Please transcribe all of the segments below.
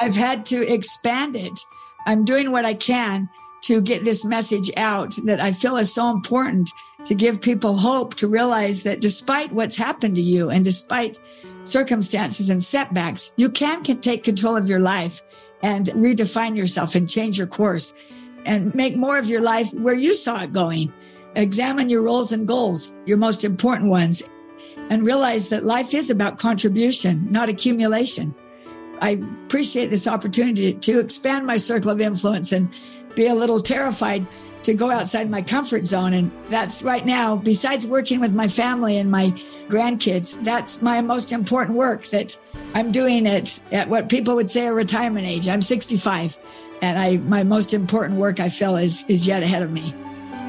I've had to expand it. I'm doing what I can to get this message out that I feel is so important to give people hope to realize that despite what's happened to you and despite circumstances and setbacks, you can, take control of your life and redefine yourself and change your course and make more of your life where you saw it going. Examine your roles and goals, your most important ones, and realize that life is about contribution, not accumulation. I appreciate this opportunity to expand my circle of influence and be a little terrified to go outside my comfort zone. And that's right now, besides working with my family and my grandkids, that's my most important work that I'm doing at, at what people would say a retirement age. I'm 65 and I, my most important work I feel is, is yet ahead of me.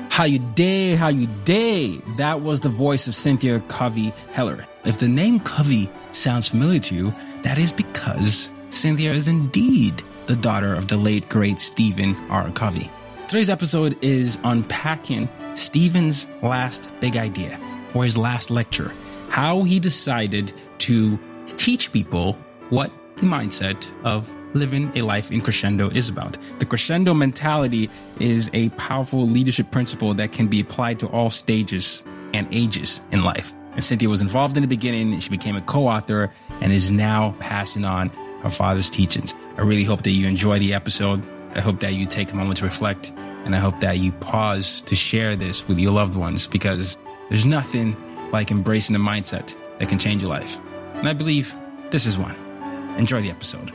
How you day, how you day. That was the voice of Cynthia Covey Heller. If the name Covey sounds familiar to you, that is because Cynthia is indeed the daughter of the late great Stephen R. Covey. Today's episode is unpacking Stephen's last big idea or his last lecture, how he decided to teach people what the mindset of living a life in crescendo is about. The crescendo mentality is a powerful leadership principle that can be applied to all stages and ages in life. And Cynthia was involved in the beginning. She became a co-author and is now passing on her father's teachings. I really hope that you enjoy the episode. I hope that you take a moment to reflect and I hope that you pause to share this with your loved ones because there's nothing like embracing a mindset that can change your life. And I believe this is one. Enjoy the episode.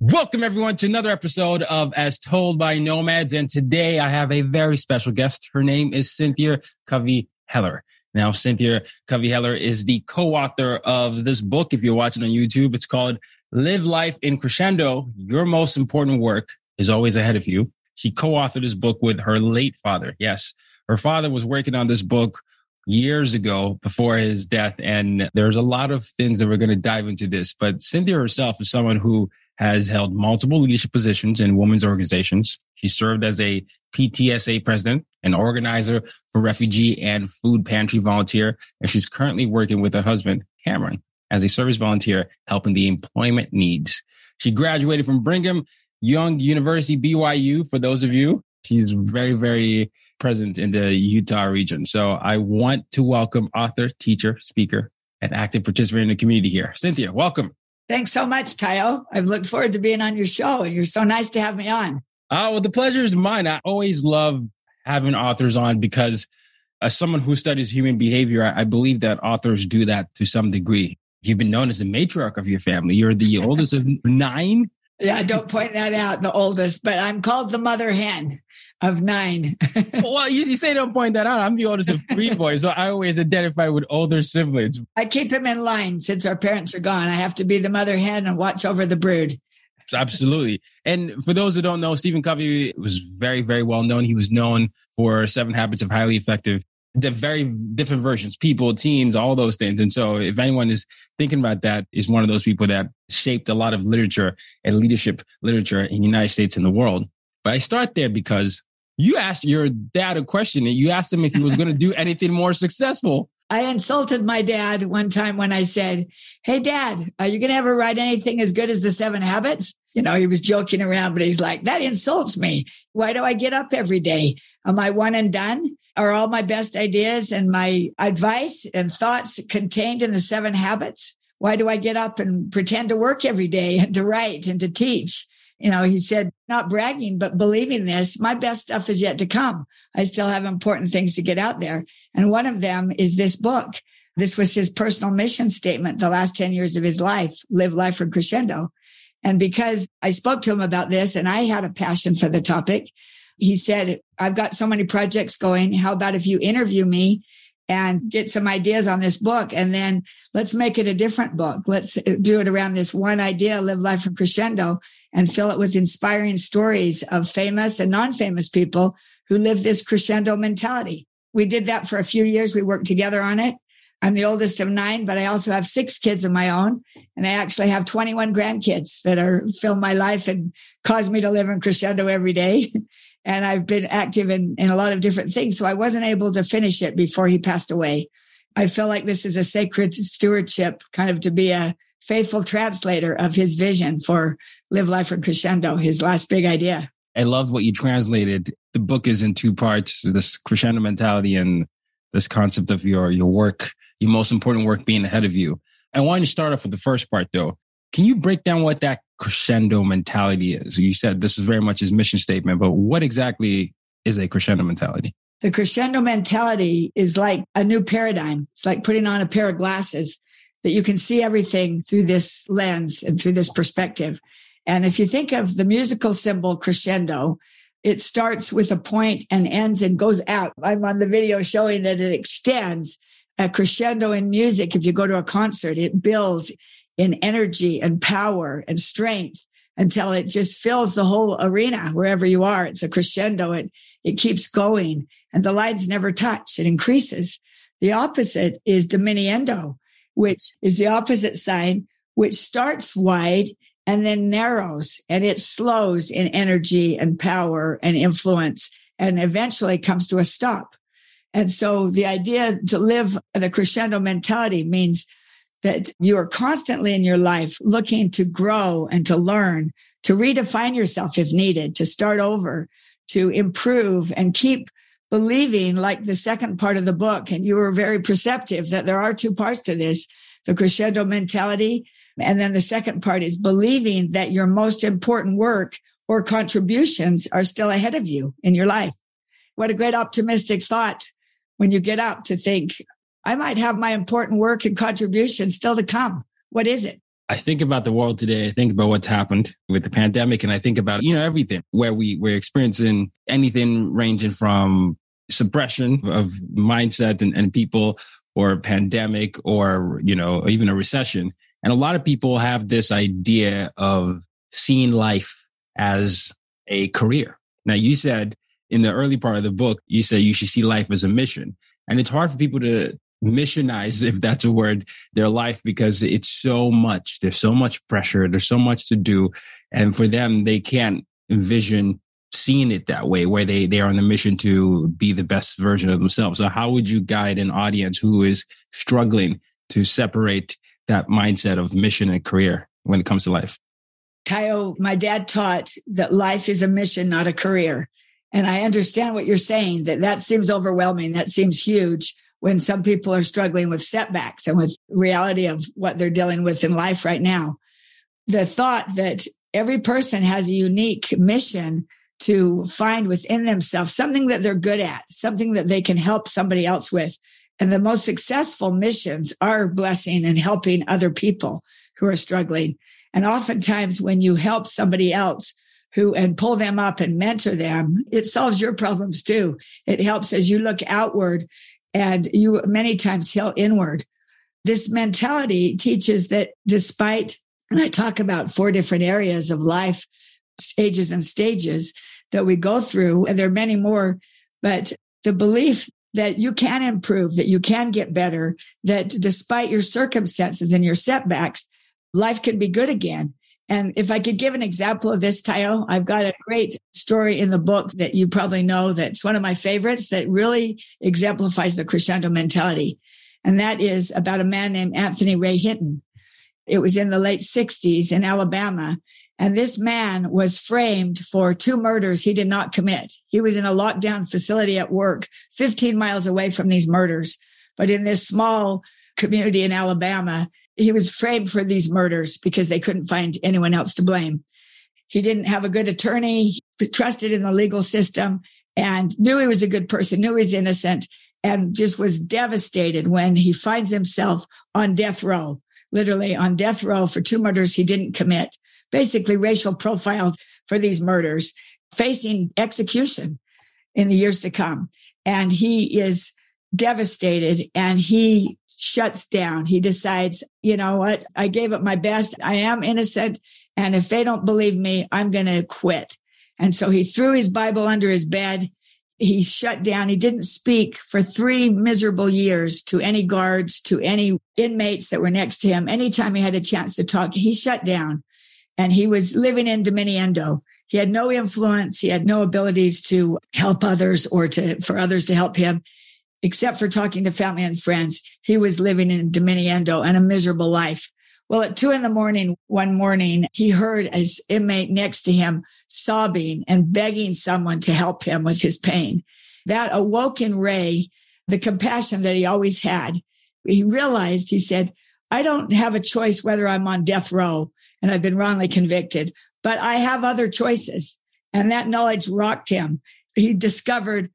Welcome everyone to another episode of As Told by Nomads. And today I have a very special guest. Her name is Cynthia Covey Heller. Now, Cynthia Covey Heller is the co-author of this book. If you're watching on YouTube, it's called Live Life in Crescendo. Your most important work is always ahead of you. She co-authored this book with her late father. Yes, her father was working on this book years ago before his death. And there's a lot of things that we're going to dive into this. But Cynthia herself is someone who has held multiple leadership positions in women's organizations. She served as a PTSA president, an organizer for refugee and food pantry volunteer, and she's currently working with her husband, Cameron, as a service volunteer helping the employment needs. She graduated from Brigham Young University, BYU, for those of you. She's very, very present in the Utah region. So I want to welcome author, teacher, speaker, and active participant in the community here. Cynthia, welcome. Thanks so much, Tayo. I've looked forward to being on your show, and you're so nice to have me on. Oh, well, the pleasure is mine. I always love having authors on because as someone who studies human behavior, I believe that authors do that to some degree. You've been known as the matriarch of your family. You're the oldest of nine. Yeah, don't point that out, the oldest, but I'm called the mother hen of nine. well, you, you, say don't point that out. I'm the oldest of three boys, so I always identify with older siblings. I keep him in line since our parents are gone. I have to be the mother hen and watch over the brood. Absolutely. And for those who don't know, Stephen Covey was very, very well known. He was known for Seven Habits of Highly Effective, the very different versions, people, teens, all those things. And so if anyone is thinking about that, is one of those people that shaped a lot of literature and leadership literature in the United States and the world. But I start there because you asked your dad a question and you asked him if he was going to do anything more successful. I insulted my dad one time when I said, Hey, dad, are you going to ever write anything as good as the seven habits? You know, he was joking around, but he's like, That insults me. Why do I get up every day? Am I one and done? are all my best ideas and my advice and thoughts contained in the seven habits? Why do I get up and pretend to work every day and to write and to teach? You know, he said, not bragging, but believing this, my best stuff is yet to come. I still have important things to get out there. And one of them is this book. This was his personal mission statement, the last 10 years of his life, live life for crescendo. And because I spoke to him about this and I had a passion for the topic, he said, I've got so many projects going. How about if you interview me and get some ideas on this book and then let's make it a different book. Let's do it around this one idea, live life from crescendo and fill it with inspiring stories of famous and non-famous people who live this crescendo mentality. We did that for a few years. We worked together on it. I'm the oldest of nine, but I also have six kids of my own. And I actually have 21 grandkids that are fill my life and cause me to live in crescendo every day. and I've been active in, in a lot of different things. So I wasn't able to finish it before he passed away. I feel like this is a sacred stewardship, kind of to be a faithful translator of his vision for Live Life in Crescendo, his last big idea. I loved what you translated. The book is in two parts this crescendo mentality and this concept of your, your work, your most important work being ahead of you. I wanted to start off with the first part though. Can you break down what that crescendo mentality is? You said this is very much his mission statement, but what exactly is a crescendo mentality? The crescendo mentality is like a new paradigm. It's like putting on a pair of glasses that you can see everything through this lens and through this perspective. And if you think of the musical symbol crescendo, it starts with a point and ends and goes out. I'm on the video showing that it extends a crescendo in music. If you go to a concert, it builds in energy and power and strength until it just fills the whole arena wherever you are. It's a crescendo. It, it keeps going and the lines never touch. It increases. The opposite is diminuendo, which is the opposite sign, which starts wide and then narrows and it slows in energy and power and influence and eventually comes to a stop. And so the idea to live the crescendo mentality means that you are constantly in your life looking to grow and to learn, to redefine yourself if needed, to start over, to improve and keep believing like the second part of the book. And you were very perceptive that there are two parts to this, the crescendo mentality. And then the second part is believing that your most important work or contributions are still ahead of you in your life. What a great optimistic thought when you get up to think, I might have my important work and contribution still to come. What is it? I think about the world today. I think about what's happened with the pandemic and I think about, you know, everything where we, we're experiencing anything ranging from suppression of mindset and, and people or pandemic or, you know, even a recession. And a lot of people have this idea of seeing life as a career. Now, you said in the early part of the book, you said you should see life as a mission. And it's hard for people to missionize, if that's a word, their life because it's so much. There's so much pressure. There's so much to do. And for them, they can't envision seeing it that way, where they, they are on the mission to be the best version of themselves. So how would you guide an audience who is struggling to separate that mindset of mission and career when it comes to life? Tayo, my dad taught that life is a mission, not a career. And I understand what you're saying that that seems overwhelming. That seems huge when some people are struggling with setbacks and with reality of what they're dealing with in life right now. The thought that every person has a unique mission to find within themselves something that they're good at, something that they can help somebody else with. And the most successful missions are blessing and helping other people who are struggling. And oftentimes when you help somebody else who and pull them up and mentor them, it solves your problems too. It helps as you look outward and you many times heal inward. This mentality teaches that despite, and I talk about four different areas of life, stages and stages that we go through, and there are many more, but the belief that you can improve, that you can get better, that despite your circumstances and your setbacks, life can be good again. And if I could give an example of this, Tayo, I've got a great story in the book that you probably know that's one of my favorites that really exemplifies the crescendo mentality. And that is about a man named Anthony Ray Hinton. It was in the late 60s in Alabama. And this man was framed for two murders he did not commit. He was in a lockdown facility at work, 15 miles away from these murders. But in this small community in Alabama, he was framed for these murders because they couldn't find anyone else to blame. He didn't have a good attorney, he trusted in the legal system and knew he was a good person, knew he was innocent, and just was devastated when he finds himself on death row, literally on death row for two murders he didn't commit, basically racial profiled for these murders, facing execution in the years to come. And he is devastated and he shuts down. He decides, you know what? I gave it my best. I am innocent. And if they don't believe me, I'm going to quit. And so he threw his Bible under his bed. He shut down. He didn't speak for three miserable years to any guards, to any inmates that were next to him. Anytime he had a chance to talk, he shut down and he was living in Diminuendo. He had no influence. He had no abilities to help others or to, for others to help him except for talking to family and friends. He was living in Diminuendo and a miserable life. Well, at two in the morning, one morning, he heard his inmate next to him sobbing and begging someone to help him with his pain. That awoke in Ray the compassion that he always had. He realized, he said, I don't have a choice whether I'm on death row and I've been wrongly convicted, but I have other choices. And that knowledge rocked him. He discovered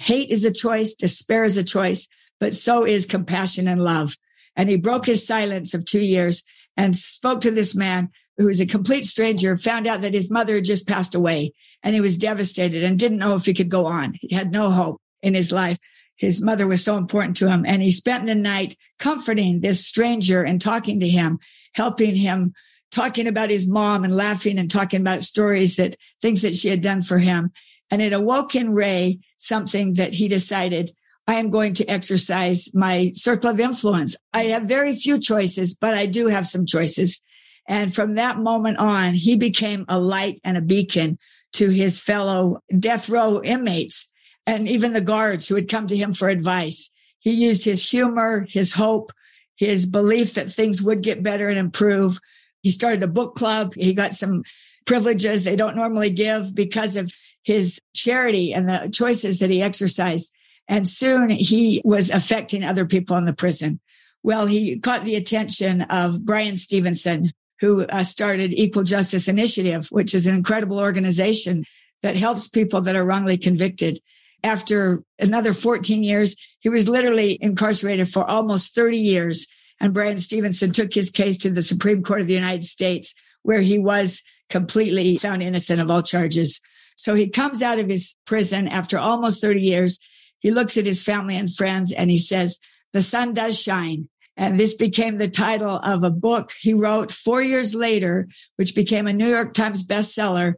Hate is a choice, despair is a choice, but so is compassion and love. And he broke his silence of two years and spoke to this man who was a complete stranger, found out that his mother had just passed away and he was devastated and didn't know if he could go on. He had no hope in his life. His mother was so important to him. And he spent the night comforting this stranger and talking to him, helping him, talking about his mom and laughing and talking about stories that things that she had done for him. And it awoke in Ray something that he decided I am going to exercise my circle of influence. I have very few choices, but I do have some choices. And from that moment on, he became a light and a beacon to his fellow death row inmates and even the guards who had come to him for advice. He used his humor, his hope, his belief that things would get better and improve. He started a book club. He got some privileges they don't normally give because of his charity and the choices that he exercised. And soon he was affecting other people in the prison. Well, he caught the attention of Bryan Stevenson, who uh, started Equal Justice Initiative, which is an incredible organization that helps people that are wrongly convicted. After another 14 years, he was literally incarcerated for almost 30 years. And Bryan Stevenson took his case to the Supreme Court of the United States, where he was completely found innocent of all charges. So he comes out of his prison after almost 30 years. He looks at his family and friends and he says, the sun does shine. And this became the title of a book he wrote four years later, which became a New York Times bestseller,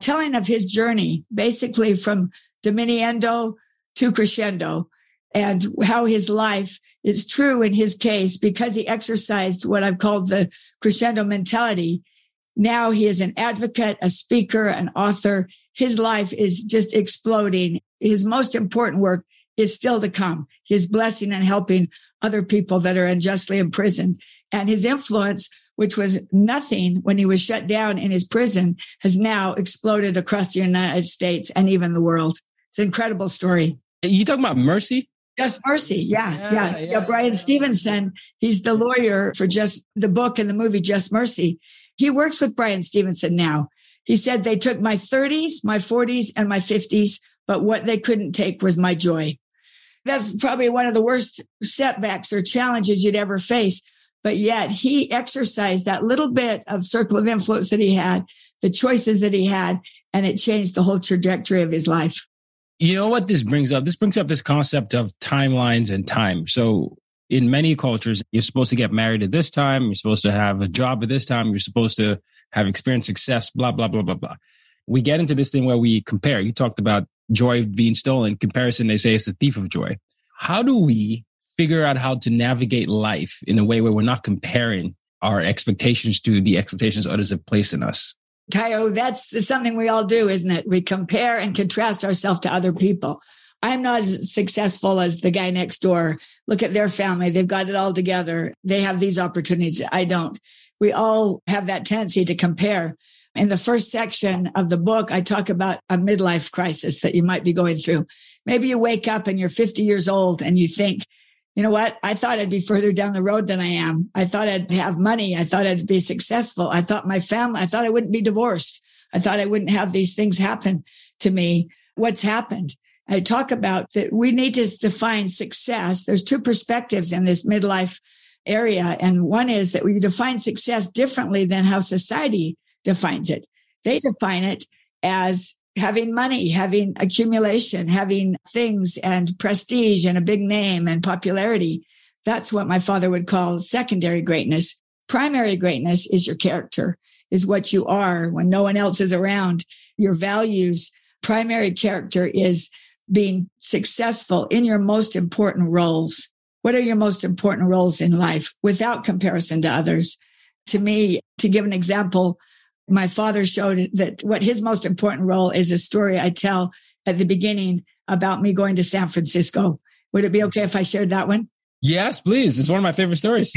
telling of his journey, basically from Diminuendo to crescendo and how his life is true in his case because he exercised what I've called the crescendo mentality. Now he is an advocate, a speaker, an author his life is just exploding. His most important work is still to come. His blessing and helping other people that are unjustly imprisoned. And his influence, which was nothing when he was shut down in his prison, has now exploded across the United States and even the world. It's an incredible story. You talking about mercy? Just Mercy. Yeah, yeah. Yeah. yeah, yeah Bryan Stevenson, he's the lawyer for just the book and the movie Just Mercy. He works with Bryan Stevenson now. He said they took my 30s, my 40s, and my 50s, but what they couldn't take was my joy. That's probably one of the worst setbacks or challenges you'd ever face. But yet he exercised that little bit of circle of influence that he had, the choices that he had, and it changed the whole trajectory of his life. You know what this brings up? This brings up this concept of timelines and time. So in many cultures, you're supposed to get married at this time. You're supposed to have a job at this time. You're supposed to have experienced success, blah, blah, blah, blah, blah. We get into this thing where we compare. You talked about joy being stolen. Comparison, they say it's a thief of joy. How do we figure out how to navigate life in a way where we're not comparing our expectations to the expectations others have placed in us? Tayo, that's something we all do, isn't it? We compare and contrast ourselves to other people. I'm not as successful as the guy next door. Look at their family. They've got it all together. They have these opportunities. I don't we all have that tendency to compare. In the first section of the book, I talk about a midlife crisis that you might be going through. Maybe you wake up and you're 50 years old and you think, you know what? I thought I'd be further down the road than I am. I thought I'd have money. I thought I'd be successful. I thought my family, I thought I wouldn't be divorced. I thought I wouldn't have these things happen to me. What's happened? I talk about that we need to define success. There's two perspectives in this midlife area. And one is that we define success differently than how society defines it. They define it as having money, having accumulation, having things and prestige and a big name and popularity. That's what my father would call secondary greatness. Primary greatness is your character, is what you are when no one else is around. Your values, primary character is being successful in your most important roles. What are your most important roles in life without comparison to others? To me, to give an example, my father showed that what his most important role is a story I tell at the beginning about me going to San Francisco. Would it be okay if I shared that one? Yes, please. It's one of my favorite stories.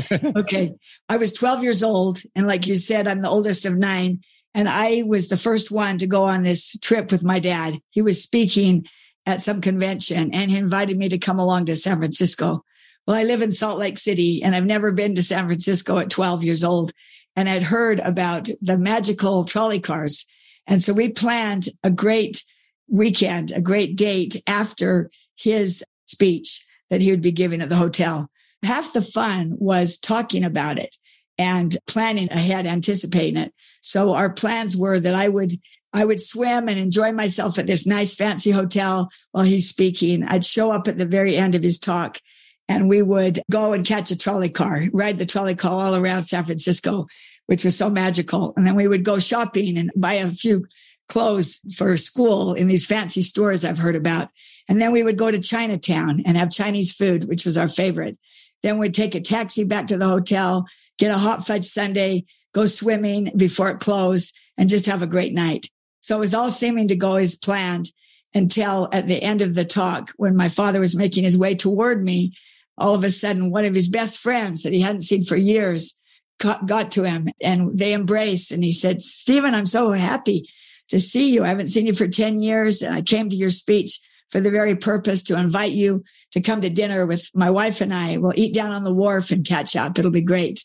okay. I was 12 years old. And like you said, I'm the oldest of nine. And I was the first one to go on this trip with my dad. He was speaking at some convention and he invited me to come along to San Francisco. Well, I live in Salt Lake City and I've never been to San Francisco at 12 years old and I'd heard about the magical trolley cars. And so we planned a great weekend, a great date after his speech that he would be giving at the hotel. Half the fun was talking about it and planning ahead, anticipating it. So our plans were that I would I would swim and enjoy myself at this nice fancy hotel while he's speaking. I'd show up at the very end of his talk and we would go and catch a trolley car, ride the trolley car all around San Francisco, which was so magical. And then we would go shopping and buy a few clothes for school in these fancy stores I've heard about. And then we would go to Chinatown and have Chinese food, which was our favorite. Then we'd take a taxi back to the hotel, get a hot fudge sundae, go swimming before it closed, and just have a great night. So it was all seeming to go as planned until at the end of the talk, when my father was making his way toward me, all of a sudden, one of his best friends that he hadn't seen for years got, to him and they embraced. And he said, Stephen, I'm so happy to see you. I haven't seen you for 10 years. And I came to your speech for the very purpose to invite you to come to dinner with my wife and I. We'll eat down on the wharf and catch up. It'll be great.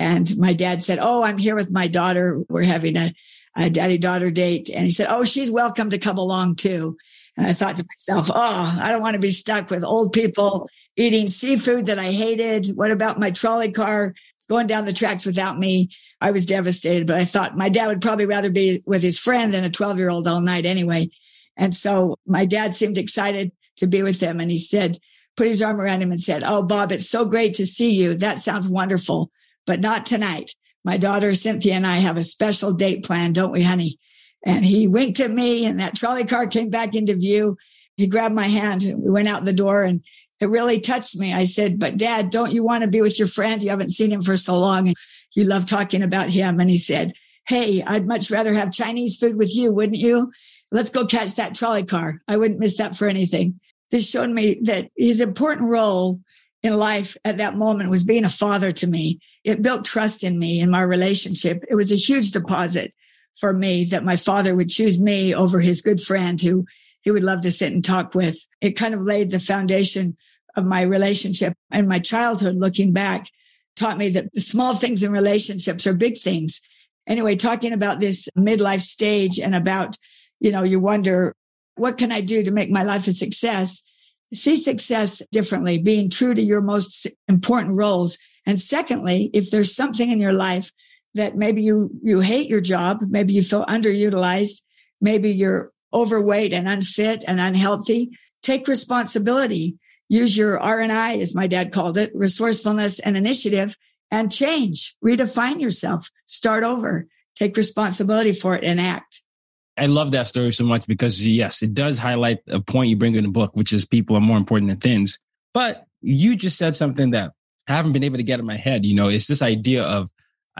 And my dad said, Oh, I'm here with my daughter. We're having a, a daddy daughter date. And he said, Oh, she's welcome to come along too. And I thought to myself, Oh, I don't want to be stuck with old people eating seafood that I hated. What about my trolley car It's going down the tracks without me? I was devastated, but I thought my dad would probably rather be with his friend than a 12 year old all night anyway. And so my dad seemed excited to be with him. And he said, put his arm around him and said, Oh, Bob, it's so great to see you. That sounds wonderful, but not tonight. My daughter Cynthia and I have a special date planned, don't we, honey? And he winked at me and that trolley car came back into view. He grabbed my hand. And we went out the door and it really touched me. I said, but dad, don't you want to be with your friend? You haven't seen him for so long and you love talking about him. And he said, Hey, I'd much rather have Chinese food with you, wouldn't you? Let's go catch that trolley car. I wouldn't miss that for anything. This showed me that his important role in life at that moment was being a father to me. It built trust in me in my relationship. It was a huge deposit for me that my father would choose me over his good friend who he would love to sit and talk with. It kind of laid the foundation of my relationship and my childhood looking back taught me that small things in relationships are big things. Anyway, talking about this midlife stage and about, you know, you wonder, what can I do to make my life a success? See success differently, being true to your most important roles. And secondly, if there's something in your life that maybe you, you hate your job, maybe you feel underutilized, maybe you're overweight and unfit and unhealthy, take responsibility use your R&I, as my dad called it, resourcefulness and initiative and change, redefine yourself, start over, take responsibility for it and act. I love that story so much because yes, it does highlight a point you bring in the book, which is people are more important than things. But you just said something that I haven't been able to get in my head. You know, it's this idea of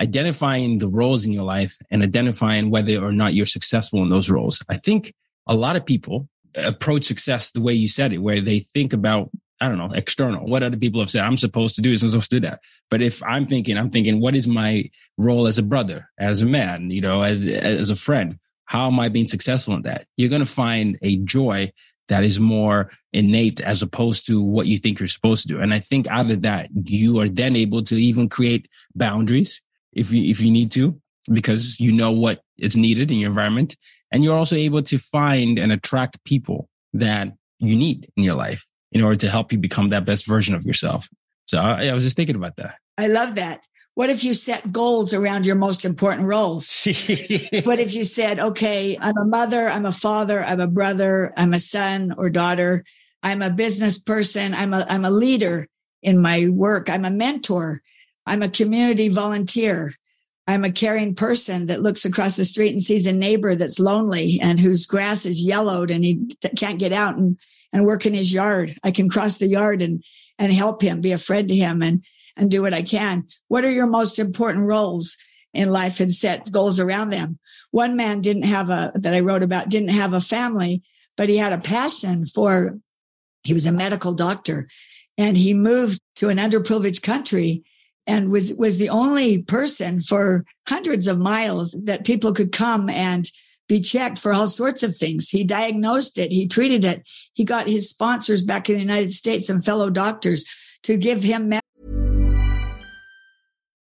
identifying the roles in your life and identifying whether or not you're successful in those roles. I think a lot of people approach success the way you said it, where they think about I don't know, external, what other people have said I'm supposed to do is I'm supposed to do that. But if I'm thinking, I'm thinking, what is my role as a brother, as a man, you know, as, as a friend? How am I being successful in that? You're going to find a joy that is more innate as opposed to what you think you're supposed to do. And I think out of that, you are then able to even create boundaries if you, if you need to, because you know what is needed in your environment. And you're also able to find and attract people that you need in your life in order to help you become that best version of yourself. So I, I was just thinking about that. I love that. What if you set goals around your most important roles? what if you said, okay, I'm a mother, I'm a father, I'm a brother, I'm a son or daughter, I'm a business person, I'm a, I'm a leader in my work, I'm a mentor, I'm a community volunteer, I'm a caring person that looks across the street and sees a neighbor that's lonely and whose grass is yellowed and he can't get out and, and work in his yard. I can cross the yard and, and help him, be a friend to him and, and do what I can. What are your most important roles in life and set goals around them? One man didn't have a, that I wrote about, didn't have a family, but he had a passion for, he was a medical doctor and he moved to an underprivileged country and was was the only person for hundreds of miles that people could come and be checked for all sorts of things. He diagnosed it, he treated it. He got his sponsors back in the United States and fellow doctors to give him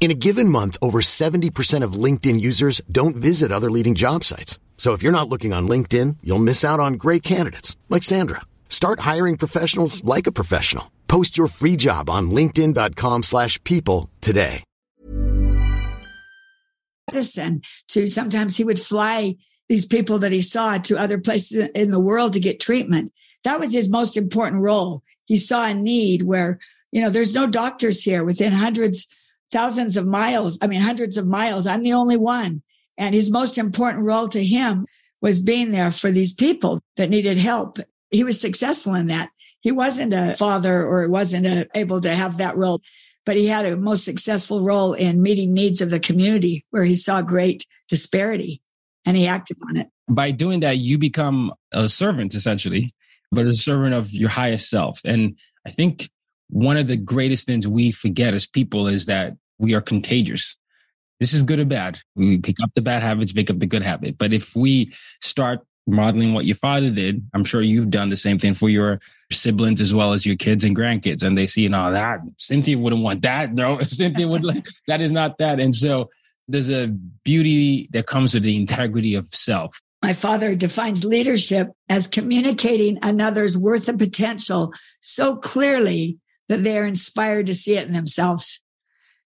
In a given month, over 70% of LinkedIn users don't visit other leading job sites. So if you're not looking on LinkedIn, you'll miss out on great candidates like Sandra. Start hiring professionals like a professional. Post your free job on linkedin.com slash people today. medicine to sometimes he would fly these people that he saw to other places in the world to get treatment. That was his most important role. He saw a need where, you know, there's no doctors here within hundreds, thousands of miles. I mean, hundreds of miles. I'm the only one. And his most important role to him was being there for these people that needed help. He was successful in that. He wasn't a father or wasn't a, able to have that role, but he had a most successful role in meeting needs of the community where he saw great disparity and he acted on it. By doing that, you become a servant essentially, but a servant of your highest self. And I think one of the greatest things we forget as people is that we are contagious. This is good or bad. We pick up the bad habits, pick up the good habit. But if we start modeling what your father did, I'm sure you've done the same thing for your siblings as well as your kids and grandkids. And they see, you know, that Cynthia wouldn't want that. No, Cynthia would like, that is not that. And so there's a beauty that comes with the integrity of self. My father defines leadership as communicating another's worth and potential so clearly that they're inspired to see it in themselves.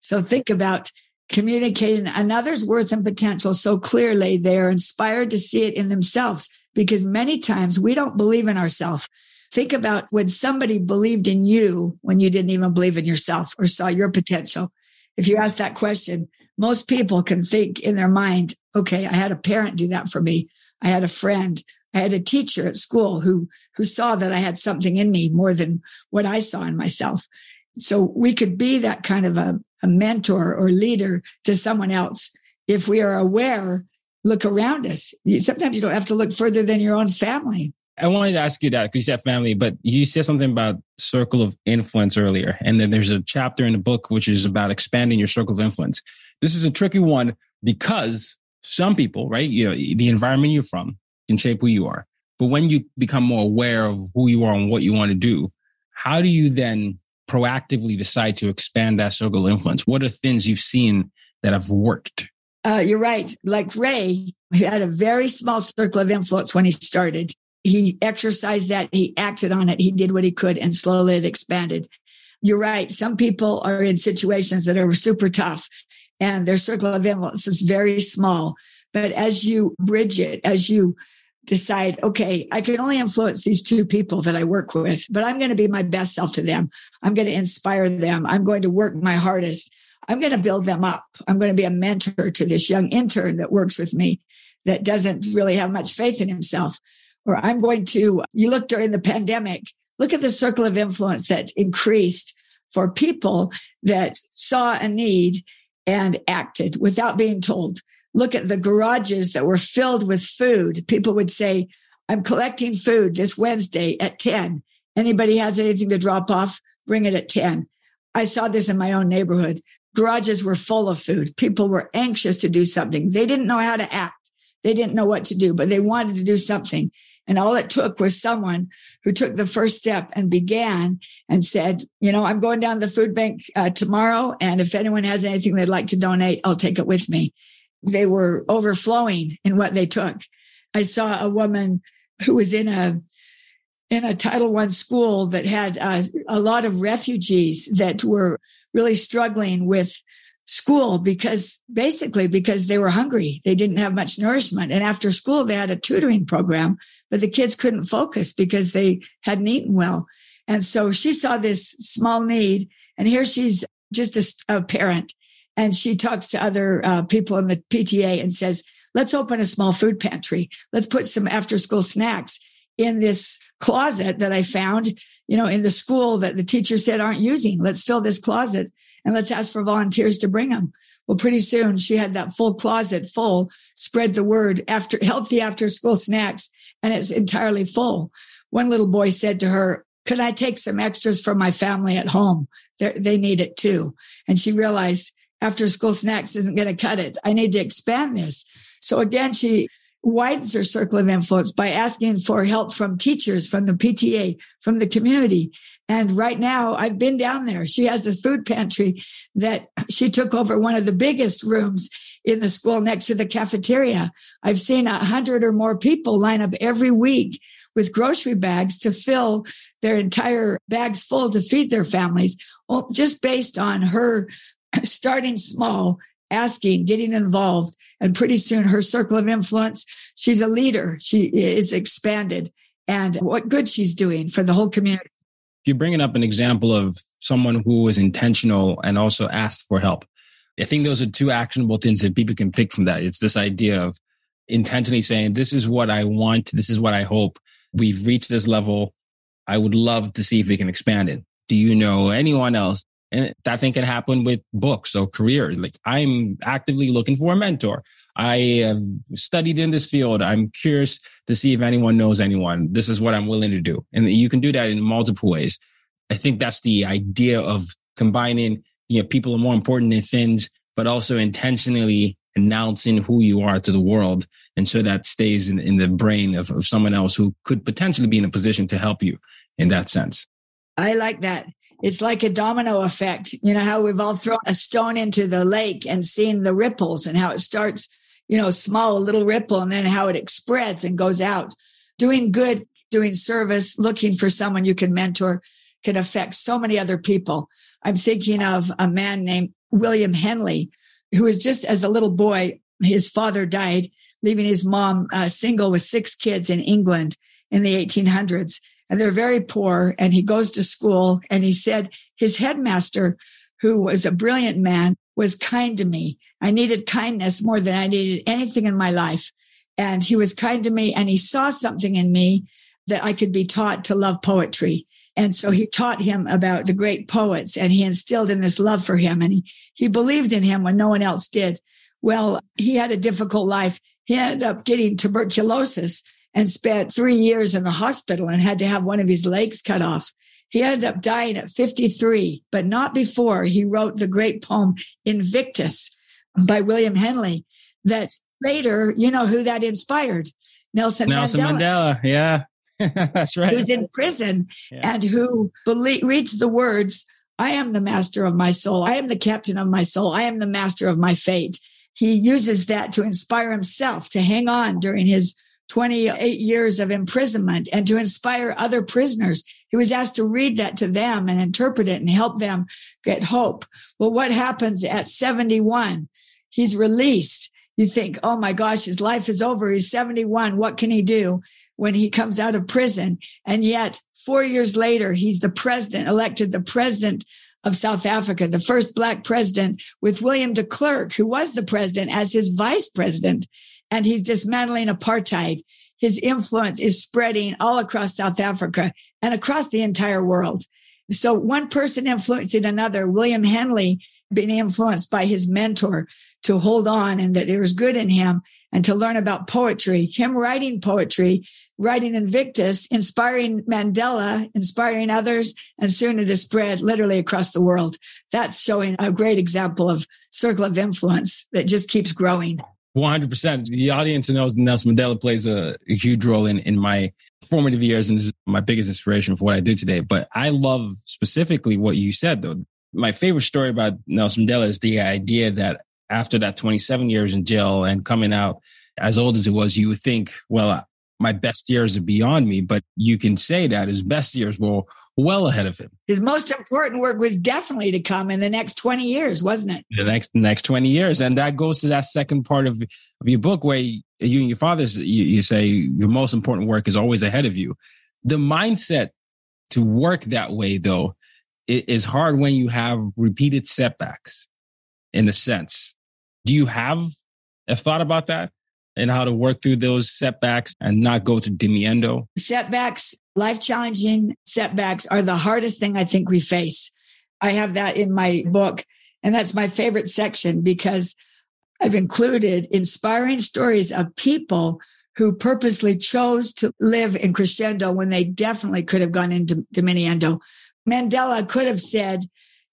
So think about communicating another's worth and potential so clearly they're inspired to see it in themselves because many times we don't believe in ourselves. Think about when somebody believed in you when you didn't even believe in yourself or saw your potential. If you ask that question, most people can think in their mind, okay, I had a parent do that for me. I had a friend. I had a teacher at school who, who saw that I had something in me more than what I saw in myself. So we could be that kind of a, a mentor or leader to someone else if we are aware look around us sometimes you don't have to look further than your own family I wanted to ask you that because you said family, but you said something about circle of influence earlier. And then there's a chapter in the book which is about expanding your circle of influence. This is a tricky one because some people, right? You know, the environment you're from can shape who you are. But when you become more aware of who you are and what you want to do, how do you then proactively decide to expand that circle of influence? What are things you've seen that have worked? Uh, you're right. Like Ray, he had a very small circle of influence when he started. he exercised that, he acted on it, he did what he could, and slowly it expanded. You're right. Some people are in situations that are super tough and their circle of influence is very small. But as you bridge it, as you decide, okay, I can only influence these two people that I work with, but I'm going to be my best self to them. I'm going to inspire them. I'm going to work my hardest. I'm going to build them up. I'm going to be a mentor to this young intern that works with me that doesn't really have much faith in himself. Or I'm going to, you look during the pandemic, look at the circle of influence that increased for people that saw a need and acted without being told look at the garages that were filled with food. People would say, I'm collecting food this Wednesday at 10. Anybody has anything to drop off? Bring it at 10. I saw this in my own neighborhood. Garages were full of food. People were anxious to do something. They didn't know how to act. They didn't know what to do, but they wanted to do something. And all it took was someone who took the first step and began and said, you know, I'm going down to the food bank uh, tomorrow. And if anyone has anything they'd like to donate, I'll take it with me they were overflowing in what they took. I saw a woman who was in a in a Title One school that had uh, a lot of refugees that were really struggling with school because basically because they were hungry. They didn't have much nourishment. And after school they had a tutoring program but the kids couldn't focus because they hadn't eaten well. And so she saw this small need and here she's just a, a parent and she talks to other uh, people in the PTA and says, let's open a small food pantry. Let's put some after school snacks in this closet that I found, you know, in the school that the teacher said aren't using. Let's fill this closet and let's ask for volunteers to bring them. Well, pretty soon she had that full closet full, spread the word after healthy after school snacks, and it's entirely full. One little boy said to her, could I take some extras for my family at home? They're, they need it too. And she realized after school snacks isn't going to cut it. I need to expand this. So again, she widens her circle of influence by asking for help from teachers, from the PTA, from the community. And right now I've been down there. She has a food pantry that she took over one of the biggest rooms in the school next to the cafeteria. I've seen a hundred or more people line up every week with grocery bags to fill their entire bags full to feed their families, just based on her starting small, asking, getting involved. And pretty soon her circle of influence, she's a leader. She is expanded and what good she's doing for the whole community. If you're bringing up an example of someone who was intentional and also asked for help. I think those are two actionable things that people can pick from that. It's this idea of intentionally saying, this is what I want. This is what I hope. We've reached this level. I would love to see if we can expand it. Do you know anyone else and that thing can happen with books or career. Like I'm actively looking for a mentor. I have studied in this field. I'm curious to see if anyone knows anyone. This is what I'm willing to do. And you can do that in multiple ways. I think that's the idea of combining, you know, people are more important than things, but also intentionally announcing who you are to the world. And so that stays in, in the brain of, of someone else who could potentially be in a position to help you in that sense. I like that. It's like a domino effect. You know, how we've all thrown a stone into the lake and seen the ripples and how it starts, you know, small, a little ripple, and then how it spreads and goes out. Doing good, doing service, looking for someone you can mentor can affect so many other people. I'm thinking of a man named William Henley, who was just as a little boy, his father died, leaving his mom uh, single with six kids in England in the 1800s and they're very poor. And he goes to school and he said his headmaster, who was a brilliant man, was kind to me. I needed kindness more than I needed anything in my life. And he was kind to me and he saw something in me that I could be taught to love poetry. And so he taught him about the great poets and he instilled in this love for him and he, he believed in him when no one else did. Well, he had a difficult life. He ended up getting tuberculosis and spent three years in the hospital and had to have one of his legs cut off. He ended up dying at 53, but not before he wrote the great poem Invictus by William Henley that later, you know who that inspired? Nelson, Nelson Mandela. Mandela. Yeah. That's right. Who's in prison yeah. and who believe, reads the words, I am the master of my soul. I am the captain of my soul. I am the master of my fate. He uses that to inspire himself to hang on during his 28 years of imprisonment and to inspire other prisoners. He was asked to read that to them and interpret it and help them get hope. Well, what happens at 71? He's released. You think, oh my gosh, his life is over. He's 71. What can he do when he comes out of prison? And yet, four years later, he's the president, elected the president of South Africa, the first black president with William de Klerk, who was the president as his vice president and he's dismantling apartheid. His influence is spreading all across South Africa and across the entire world. So one person influencing another, William Henley being influenced by his mentor to hold on and that there was good in him and to learn about poetry, him writing poetry, writing Invictus, inspiring Mandela, inspiring others, and soon it has spread literally across the world. That's showing a great example of circle of influence that just keeps growing. 100%. The audience knows Nelson Mandela plays a, a, huge role in, in my formative years and is my biggest inspiration for what I do today. But I love specifically what you said, though. My favorite story about Nelson Mandela is the idea that after that 27 years in jail and coming out as old as it was, you would think, well, my best years are beyond me. But you can say that his best years were well ahead of him. His most important work was definitely to come in the next 20 years, wasn't it? The next next 20 years. And that goes to that second part of, of your book where you, and your father, you, you say your most important work is always ahead of you. The mindset to work that way, though, is hard when you have repeated setbacks in a sense. Do you have a thought about that? and how to work through those setbacks and not go to diminuendo? Setbacks, life challenging setbacks are the hardest thing I think we face. I have that in my book, and that's my favorite section because I've included inspiring stories of people who purposely chose to live in crescendo when they definitely could have gone into diminuendo. Mandela could have said,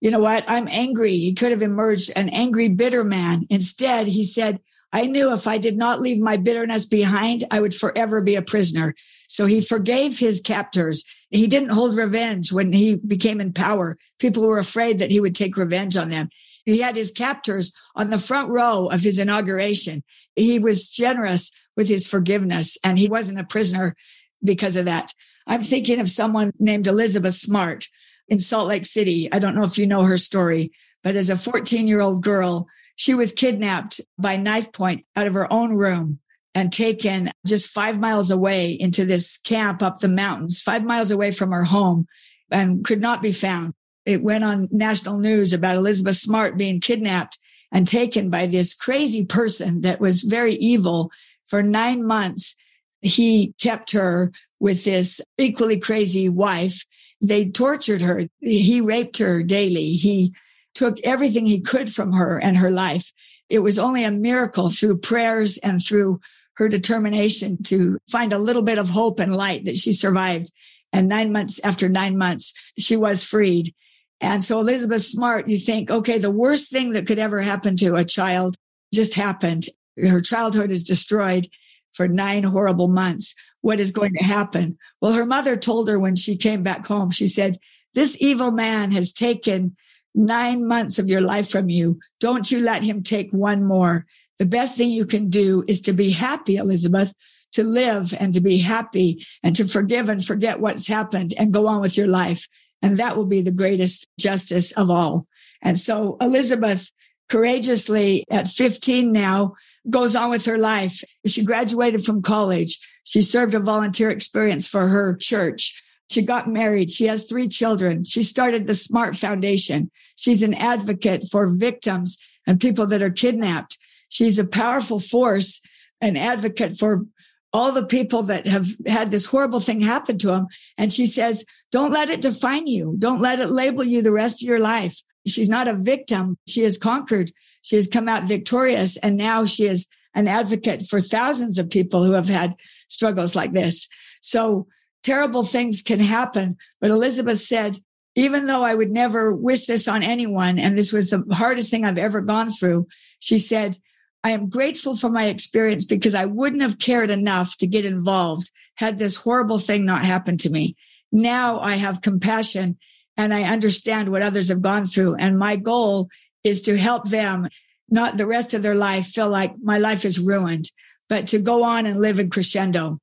you know what? I'm angry. He could have emerged an angry, bitter man. Instead, he said, I knew if I did not leave my bitterness behind, I would forever be a prisoner. So he forgave his captors. He didn't hold revenge when he became in power. People were afraid that he would take revenge on them. He had his captors on the front row of his inauguration. He was generous with his forgiveness and he wasn't a prisoner because of that. I'm thinking of someone named Elizabeth Smart in Salt Lake City. I don't know if you know her story, but as a 14 year old girl, she was kidnapped by knife point out of her own room and taken just five miles away into this camp up the mountains, five miles away from her home and could not be found. It went on national news about Elizabeth Smart being kidnapped and taken by this crazy person that was very evil for nine months. He kept her with this equally crazy wife. They tortured her. He raped her daily. He took everything he could from her and her life. It was only a miracle through prayers and through her determination to find a little bit of hope and light that she survived. And nine months after nine months, she was freed. And so Elizabeth Smart, you think, okay, the worst thing that could ever happen to a child just happened. Her childhood is destroyed for nine horrible months. What is going to happen? Well, her mother told her when she came back home, she said, this evil man has taken nine months of your life from you. Don't you let him take one more. The best thing you can do is to be happy, Elizabeth, to live and to be happy and to forgive and forget what's happened and go on with your life. And that will be the greatest justice of all. And so Elizabeth courageously at 15 now goes on with her life. She graduated from college. She served a volunteer experience for her church. She got married. She has three children. She started the Smart Foundation. She's an advocate for victims and people that are kidnapped. She's a powerful force, an advocate for all the people that have had this horrible thing happen to them. And she says, don't let it define you. Don't let it label you the rest of your life. She's not a victim. She has conquered. She has come out victorious. And now she is an advocate for thousands of people who have had struggles like this. So terrible things can happen. But Elizabeth said, even though I would never wish this on anyone, and this was the hardest thing I've ever gone through, she said, I am grateful for my experience because I wouldn't have cared enough to get involved had this horrible thing not happened to me. Now I have compassion and I understand what others have gone through. And my goal is to help them, not the rest of their life, feel like my life is ruined. but to go on and live in crescendo.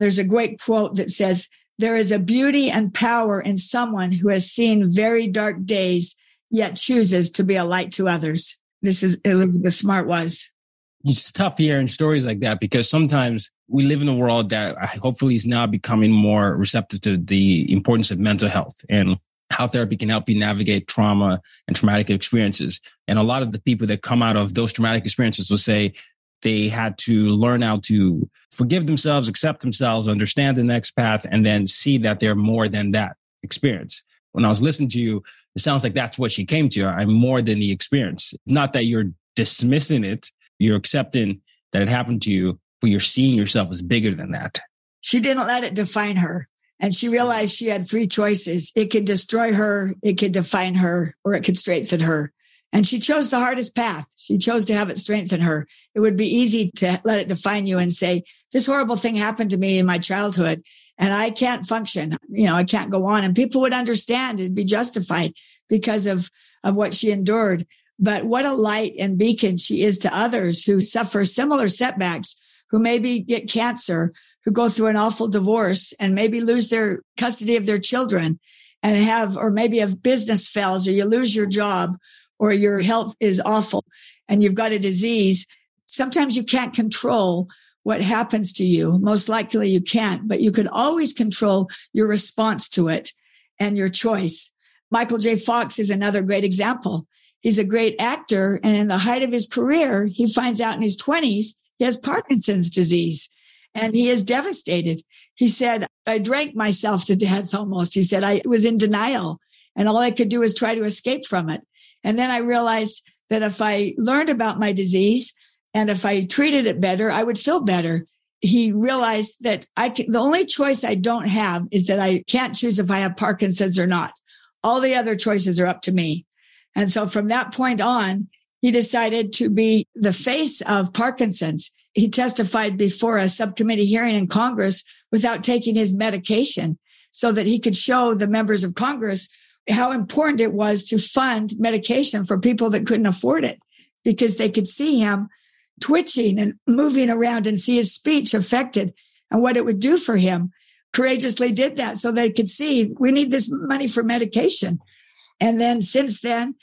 There's a great quote that says, there is a beauty and power in someone who has seen very dark days, yet chooses to be a light to others. This is Elizabeth Smart was. It's tough hearing stories like that because sometimes we live in a world that hopefully is now becoming more receptive to the importance of mental health and how therapy can help you navigate trauma and traumatic experiences. And a lot of the people that come out of those traumatic experiences will say they had to learn how to forgive themselves, accept themselves, understand the next path, and then see that they're more than that experience. When I was listening to you, it sounds like that's what she came to. I'm more than the experience. Not that you're dismissing it, you're accepting that it happened to you, but you're seeing yourself as bigger than that. She didn't let it define her. And she realized she had three choices. It could destroy her, it could define her, or it could strengthen her. And she chose the hardest path. She chose to have it strengthen her. It would be easy to let it define you and say, this horrible thing happened to me in my childhood and I can't function. You know, I can't go on. And people would understand and be justified because of, of what she endured. But what a light and beacon she is to others who suffer similar setbacks, who maybe get cancer, who go through an awful divorce and maybe lose their custody of their children and have, or maybe a business fails or you lose your job or your health is awful and you've got a disease, sometimes you can't control what happens to you. Most likely you can't, but you can always control your response to it and your choice. Michael J. Fox is another great example. He's a great actor. And in the height of his career, he finds out in his twenties, he has Parkinson's disease and he is devastated. He said, I drank myself to death almost. He said, I was in denial and all I could do was try to escape from it. And then I realized that if I learned about my disease and if I treated it better, I would feel better. He realized that I can, the only choice I don't have is that I can't choose if I have Parkinson's or not. All the other choices are up to me. And so from that point on, he decided to be the face of Parkinson's. He testified before a subcommittee hearing in Congress without taking his medication so that he could show the members of Congress how important it was to fund medication for people that couldn't afford it because they could see him twitching and moving around and see his speech affected and what it would do for him. Courageously did that so they could see we need this money for medication. And then since then,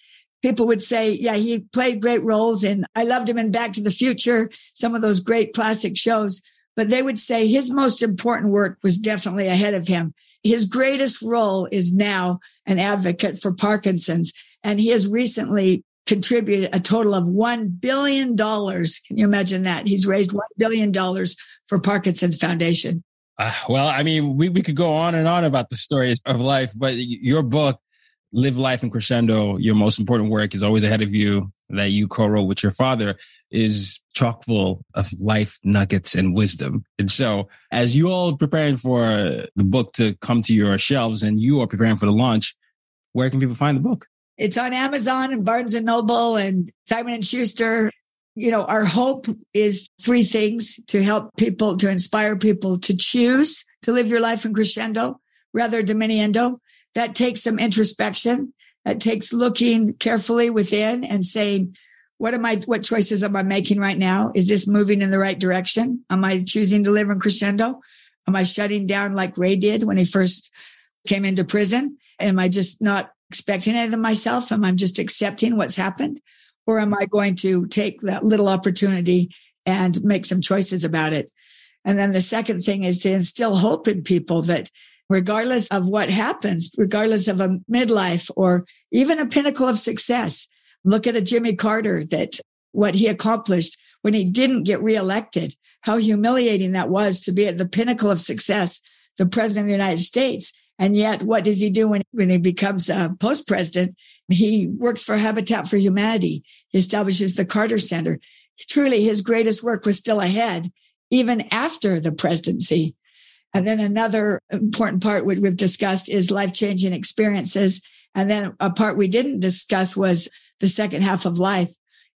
people would say, yeah, he played great roles and I loved him in Back to the Future, some of those great classic shows. But they would say his most important work was definitely ahead of him. His greatest role is now an advocate for Parkinson's. And he has recently contributed a total of $1 billion. Can you imagine that? He's raised $1 billion for Parkinson's Foundation. Uh, well, I mean, we, we could go on and on about the stories of life, but your book, Live Life in Crescendo, your most important work is always ahead of you that you co-wrote with your father is chock full of life nuggets and wisdom. And so as you all preparing for the book to come to your shelves and you are preparing for the launch, where can people find the book? It's on Amazon and Barnes and Noble and Simon and Schuster. You know, our hope is three things to help people, to inspire people to choose to live your life in crescendo rather diminuendo. That takes some introspection. That takes looking carefully within and saying, what am I, what choices am I making right now? Is this moving in the right direction? Am I choosing to live in crescendo? Am I shutting down like Ray did when he first came into prison? Am I just not expecting it of myself? Am I just accepting what's happened? Or am I going to take that little opportunity and make some choices about it? And then the second thing is to instill hope in people that regardless of what happens, regardless of a midlife or even a pinnacle of success. Look at a Jimmy Carter that what he accomplished when he didn't get reelected, how humiliating that was to be at the pinnacle of success, the president of the United States. And yet, what does he do when, when he becomes a post president? He works for Habitat for Humanity. He establishes the Carter Center. Truly, his greatest work was still ahead, even after the presidency. And then another important part which we've discussed is life changing experiences. And then a part we didn't discuss was the second half of life.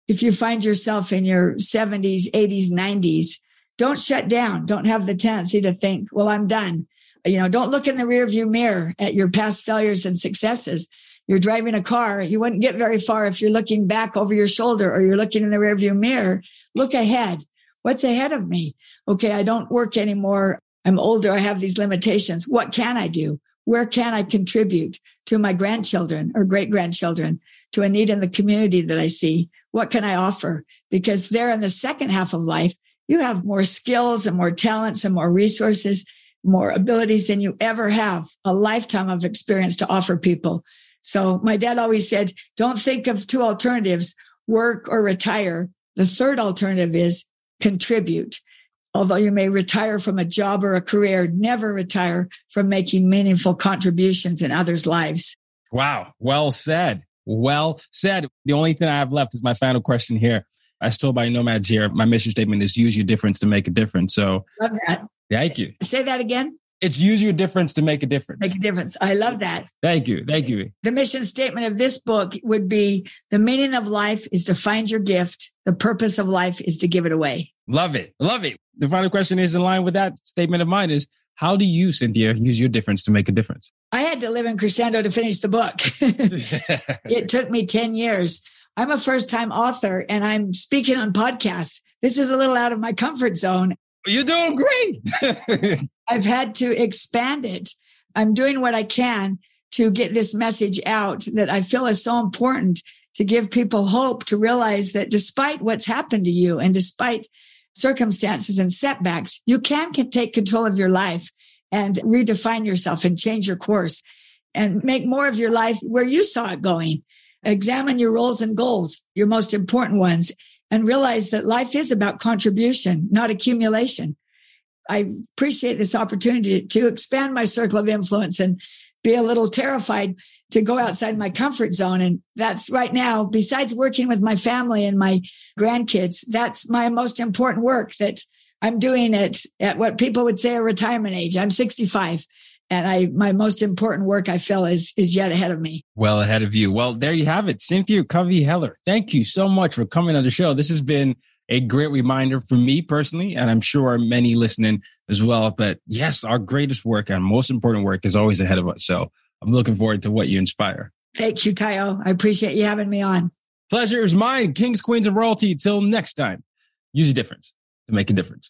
If you find yourself in your 70s, 80s, 90s, don't shut down. Don't have the tendency to think, well, I'm done. You know, don't look in the rearview mirror at your past failures and successes. You're driving a car. You wouldn't get very far if you're looking back over your shoulder or you're looking in the rearview mirror. Look ahead What's ahead of me? Okay. I don't work anymore. I'm older. I have these limitations. What can I do? Where can I contribute to my grandchildren or great grandchildren to a need in the community that I see? What can I offer? Because there in the second half of life, you have more skills and more talents and more resources, more abilities than you ever have a lifetime of experience to offer people. So my dad always said, don't think of two alternatives, work or retire. The third alternative is contribute. Although you may retire from a job or a career, never retire from making meaningful contributions in others' lives. Wow. Well said. Well said. The only thing I have left is my final question here. I told by Nomads here, my mission statement is use your difference to make a difference. So, love that. Thank you. Say that again. It's use your difference to make a difference. Make a difference. I love that. Thank you. Thank you. The mission statement of this book would be the meaning of life is to find your gift. The purpose of life is to give it away. Love it. Love it. The final question is in line with that statement of mine is how do you, Cynthia, use your difference to make a difference? I had to live in crescendo to finish the book. it took me 10 years. I'm a first time author and I'm speaking on podcasts. This is a little out of my comfort zone. You're doing great. I've had to expand it. I'm doing what I can to get this message out that I feel is so important to give people hope to realize that despite what's happened to you and despite circumstances and setbacks, you can take control of your life and redefine yourself and change your course and make more of your life where you saw it going. Examine your roles and goals, your most important ones, and realize that life is about contribution, not accumulation. I appreciate this opportunity to expand my circle of influence and be a little terrified to go outside my comfort zone. And that's right now, besides working with my family and my grandkids, that's my most important work that I'm doing it at what people would say a retirement age. I'm 65 and I my most important work I feel is is yet ahead of me. Well ahead of you. Well, there you have it, Cynthia Covey Heller. Thank you so much for coming on the show. This has been a great reminder for me personally, and I'm sure many listening as well. But yes, our greatest work and most important work is always ahead of us. So I'm looking forward to what you inspire. Thank you, Tayo. I appreciate you having me on. Pleasure is mine, Kings, Queens, and Royalty. Till next time, use a difference to make a difference.